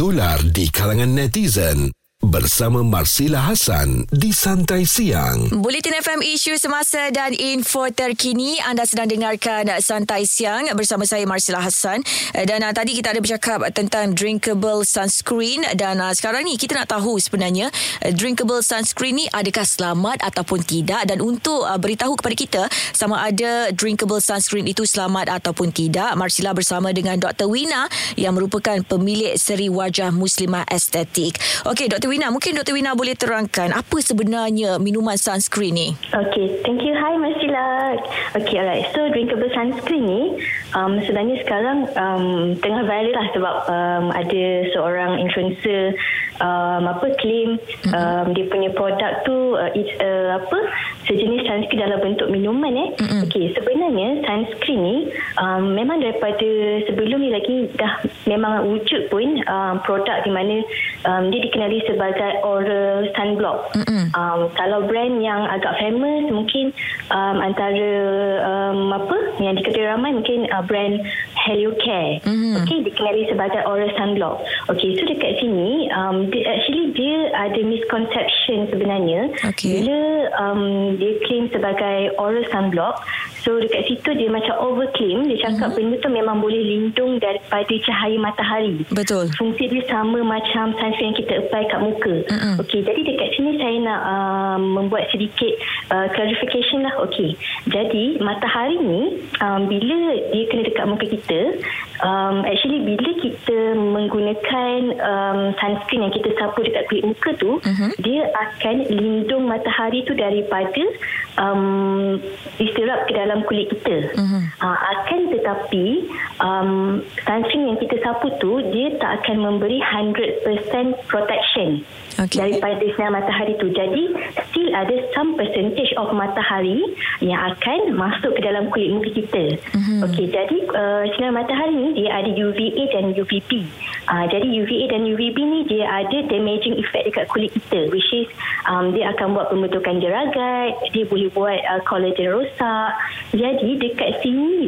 bertular di kalangan netizen bersama Marsila Hasan di Santai Siang. Bulletin FM isu semasa dan info terkini anda sedang dengarkan Santai Siang bersama saya Marsila Hasan dan uh, tadi kita ada bercakap tentang drinkable sunscreen dan uh, sekarang ni kita nak tahu sebenarnya uh, drinkable sunscreen ni adakah selamat ataupun tidak dan untuk uh, beritahu kepada kita sama ada drinkable sunscreen itu selamat ataupun tidak Marsila bersama dengan Dr. Wina yang merupakan pemilik seri wajah muslimah estetik. Okey Dr. Wina, mungkin Dr. Wina boleh terangkan apa sebenarnya minuman sunscreen ni? Okay, thank you. Hi, Masila. Okay, alright. So, drinkable sunscreen ni um, sebenarnya sekarang um, tengah viral lah sebab um, ada seorang influencer um, apa claim um, mm-hmm. dia punya produk tu uh, it's uh, apa sejenis sunscreen dalam bentuk minuman eh. Mm-hmm. Okey, sebenarnya sunscreen ni um, memang daripada sebelum ni lagi dah memang wujud pun um, produk di mana um, dia dikenali sebagai oral sunblock. Mm-hmm. Um, kalau brand yang agak famous mungkin um, antara um, apa yang dikenali ramai mungkin uh, brand Helio Care. Mm-hmm. Okey, dikenali sebagai oral sunblock. Okey, so dekat sini um, dia, actually dia ada misconception sebenarnya Okay. bila um, dia claim sebagai oral sunblock so dekat situ dia macam overclaim dia cakap mm-hmm. benda tu memang boleh lindung daripada cahaya matahari Betul. fungsi dia sama macam sunscreen yang kita apply kat muka Mm-mm. okey jadi dekat sini saya nak um, membuat sedikit uh, clarification lah okey jadi matahari ni um, bila dia kena dekat muka kita um, actually bila kita menggunakan um, sunscreen yang kita sapu dekat kulit muka tu Mhm. dia akan lindung matahari tu daripada um, diserap ke dalam kulit kita Mhm. uh, akan tetapi um, sunscreen yang kita sapu tu dia tak akan memberi 100% protection Okey. daripada sinar matahari tu jadi still ada some percentage of matahari yang akan masuk ke dalam kulit muka kita Mhm. okey jadi uh, sinar matahari ni dia ada UVA dan UVB uh, jadi UVA dan UVB ni dia ada damaging effect dekat kulit kita which is um, dia akan buat pembentukan jeragat dia boleh buat uh, collagen rosak. Jadi dekat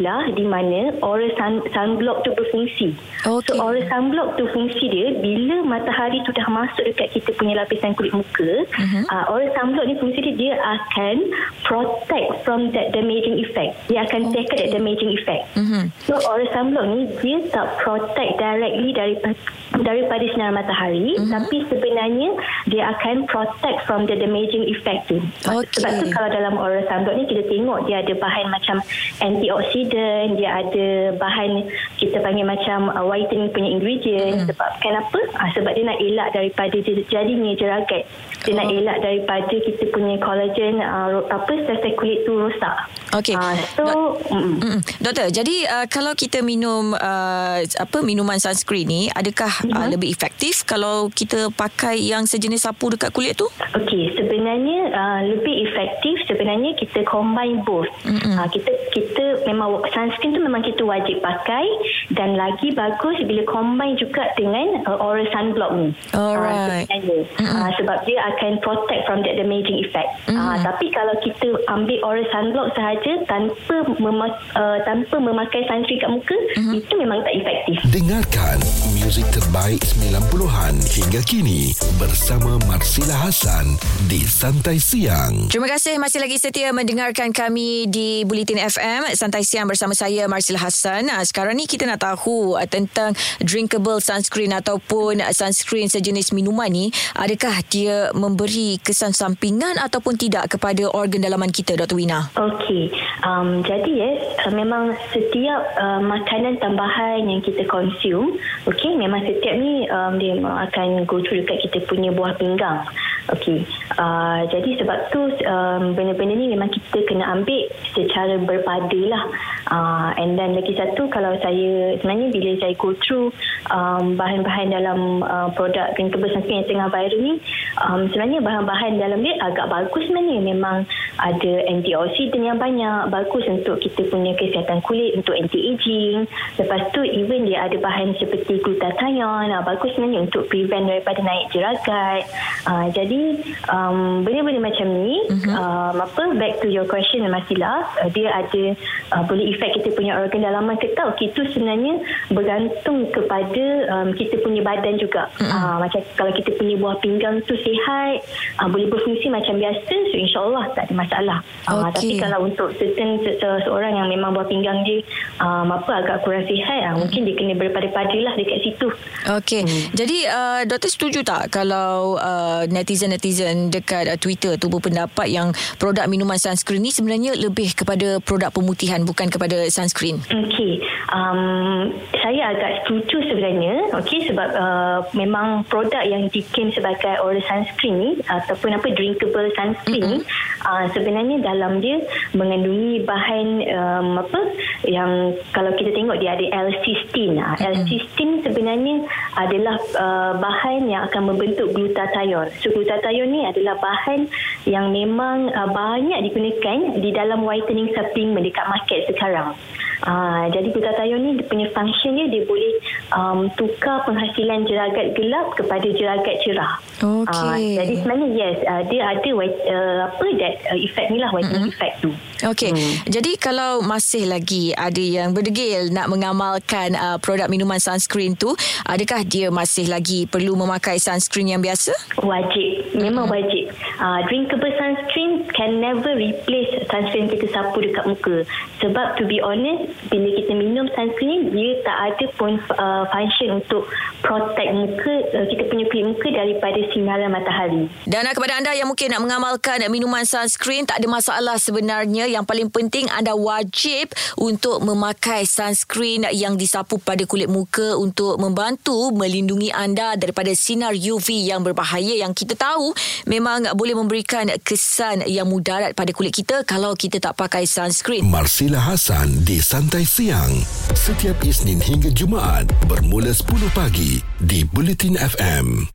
sinilah di mana oral sun, sunblock tu berfungsi Okey. so oral sunblock tu fungsi dia bila matahari tu dah masuk dekat kita punya lapisan kulit muka uh-huh. uh, oral sunblock ni fungsi dia dia akan protect from that damaging effect dia akan okay. tackle that damaging effect Mhm. So oral sunblock ni dia tak protect directly daripada daripada sinar matahari mm-hmm. tapi sebenarnya dia akan protect from the damaging effect tu. Okey. Sebab tu kalau dalam oral sunblock ni kita tengok dia ada bahan macam antioksidan, dia ada bahan kita panggil macam uh, whitening punya ingredient. Mm. Sebab kenapa? Ah, sebab dia nak elak daripada jadinya jeragat. Dia oh. nak elak daripada kita punya collagen uh, apa sel-sel kulit tu rosak. Okey. Ah, so mm, Mm-mm. Doktor, jadi uh, kalau kita minum uh, apa minuman sunscreen ni, adakah uh, Mhm. lebih efektif kalau kita pakai yang sejenis sapu dekat kulit tu? Okey, sebenarnya uh, lebih efektif sebenarnya kita combine both. Uh, kita kita memang sunscreen tu memang kita wajib pakai dan lagi bagus bila combine juga dengan uh, oral sunblock ni. Alright. Uh, sebenarnya. Uh, sebab dia akan protect from that damaging effect. Uh, Mm. tapi kalau kita ambil oral sunblock sahaja tanpa mema- uh, tanpa memakai sunscreen kat muka, Mm-hmm. itu memang tak efektif. Dengarkan muzik terbaik 90-an hingga kini bersama Marsila Hasan di Santai Siang. Terima kasih masih lagi setia mendengarkan kami di Bulletin FM Santai Siang bersama saya Marcel Hassan. Ah, Sekarang ni kita nak tahu ah, tentang drinkable sunscreen ataupun sunscreen sejenis minuman ni adakah dia memberi kesan sampingan ataupun tidak kepada organ dalaman kita Dr. Wina? Okey, um, jadi yes, uh, memang setiap uh, makanan tambahan yang kita consume, okey, memang setiap ni um, dia akan go through dekat kita punya buah pinggang. Okey, uh, jadi sebab tu um, benda-benda ni memang kita kena ambil secara berpada lah. Uh, and then lagi satu kalau saya sebenarnya bila saya go through um, bahan-bahan dalam uh, produk drinkable sunscreen yang tengah viral ni, um, sebenarnya bahan-bahan dalam dia agak bagus sebenarnya. Memang ada antioksidan yang banyak, bagus untuk kita punya kesihatan kulit, untuk anti-aging. Lepas tu even dia ada bahan seperti glutathione, uh, bagus sebenarnya untuk prevent daripada naik jeragat. Uh, jadi jadi um, benda-benda macam ni uh-huh. um, apa back to your question Masila uh, dia ada uh, boleh efek kita punya organ dalaman ke tak okay, itu sebenarnya bergantung kepada um, kita punya badan juga uh-huh. uh, macam kalau kita punya buah pinggang tu sihat uh, boleh berfungsi macam biasa so insyaAllah tak ada masalah uh, okay. tapi kalau untuk certain seseorang yang memang buah pinggang dia um, apa agak kurang sihat uh, mungkin dia kena berpada-pada lah dekat situ Okey. Hmm. Jadi uh, doktor setuju tak kalau uh, netizen-netizen dekat uh, Twitter tu berpendapat yang produk minuman sunscreen ni sebenarnya lebih kepada produk pemutihan bukan kepada sunscreen? Okey. Um, saya agak setuju sebenarnya. Okey sebab uh, memang produk yang diklaim sebagai oral sunscreen ni ataupun apa drinkable sunscreen mm-hmm. uh, sebenarnya dalam dia mengandungi bahan um, apa yang kalau kita tengok dia ada L-cysteine. Mm-hmm. L-cysteine sebenarnya adalah uh, bahan yang akan membentuk glutathione. So glutathione ni adalah bahan yang memang uh, banyak digunakan di dalam whitening supplement dekat market sekarang. Uh, jadi glutathione ni dia punya function dia dia boleh um, tukar penghasilan jeragat gelap kepada jeragat cerah. Okay. Uh, jadi sebenarnya yes uh, dia ada uh, apa that uh, effect ni lah whitening mm-hmm. effect tu. Okey. Hmm. Jadi kalau masih lagi ada yang berdegil nak mengamalkan uh, produk minuman sunscreen tu, adakah dia masih lagi perlu memakai sunscreen yang biasa? Wajib. Memang hmm. wajib. Uh, drinkable sunscreen can never replace sunscreen kita sapu dekat muka. Sebab to be honest, bila kita minum sunscreen, dia tak ada pun uh, function untuk protect muka, uh, kita punya kulit muka daripada sinaran matahari. Dan kepada anda yang mungkin nak mengamalkan minuman sunscreen, tak ada masalah sebenarnya yang paling penting anda wajib untuk memakai sunscreen yang disapu pada kulit muka untuk membantu melindungi anda daripada sinar UV yang berbahaya yang kita tahu memang boleh memberikan kesan yang mudarat pada kulit kita kalau kita tak pakai sunscreen. Marsila Hasan di Santai Siang setiap Isnin hingga Jumaat bermula 10 pagi di Bulletin FM.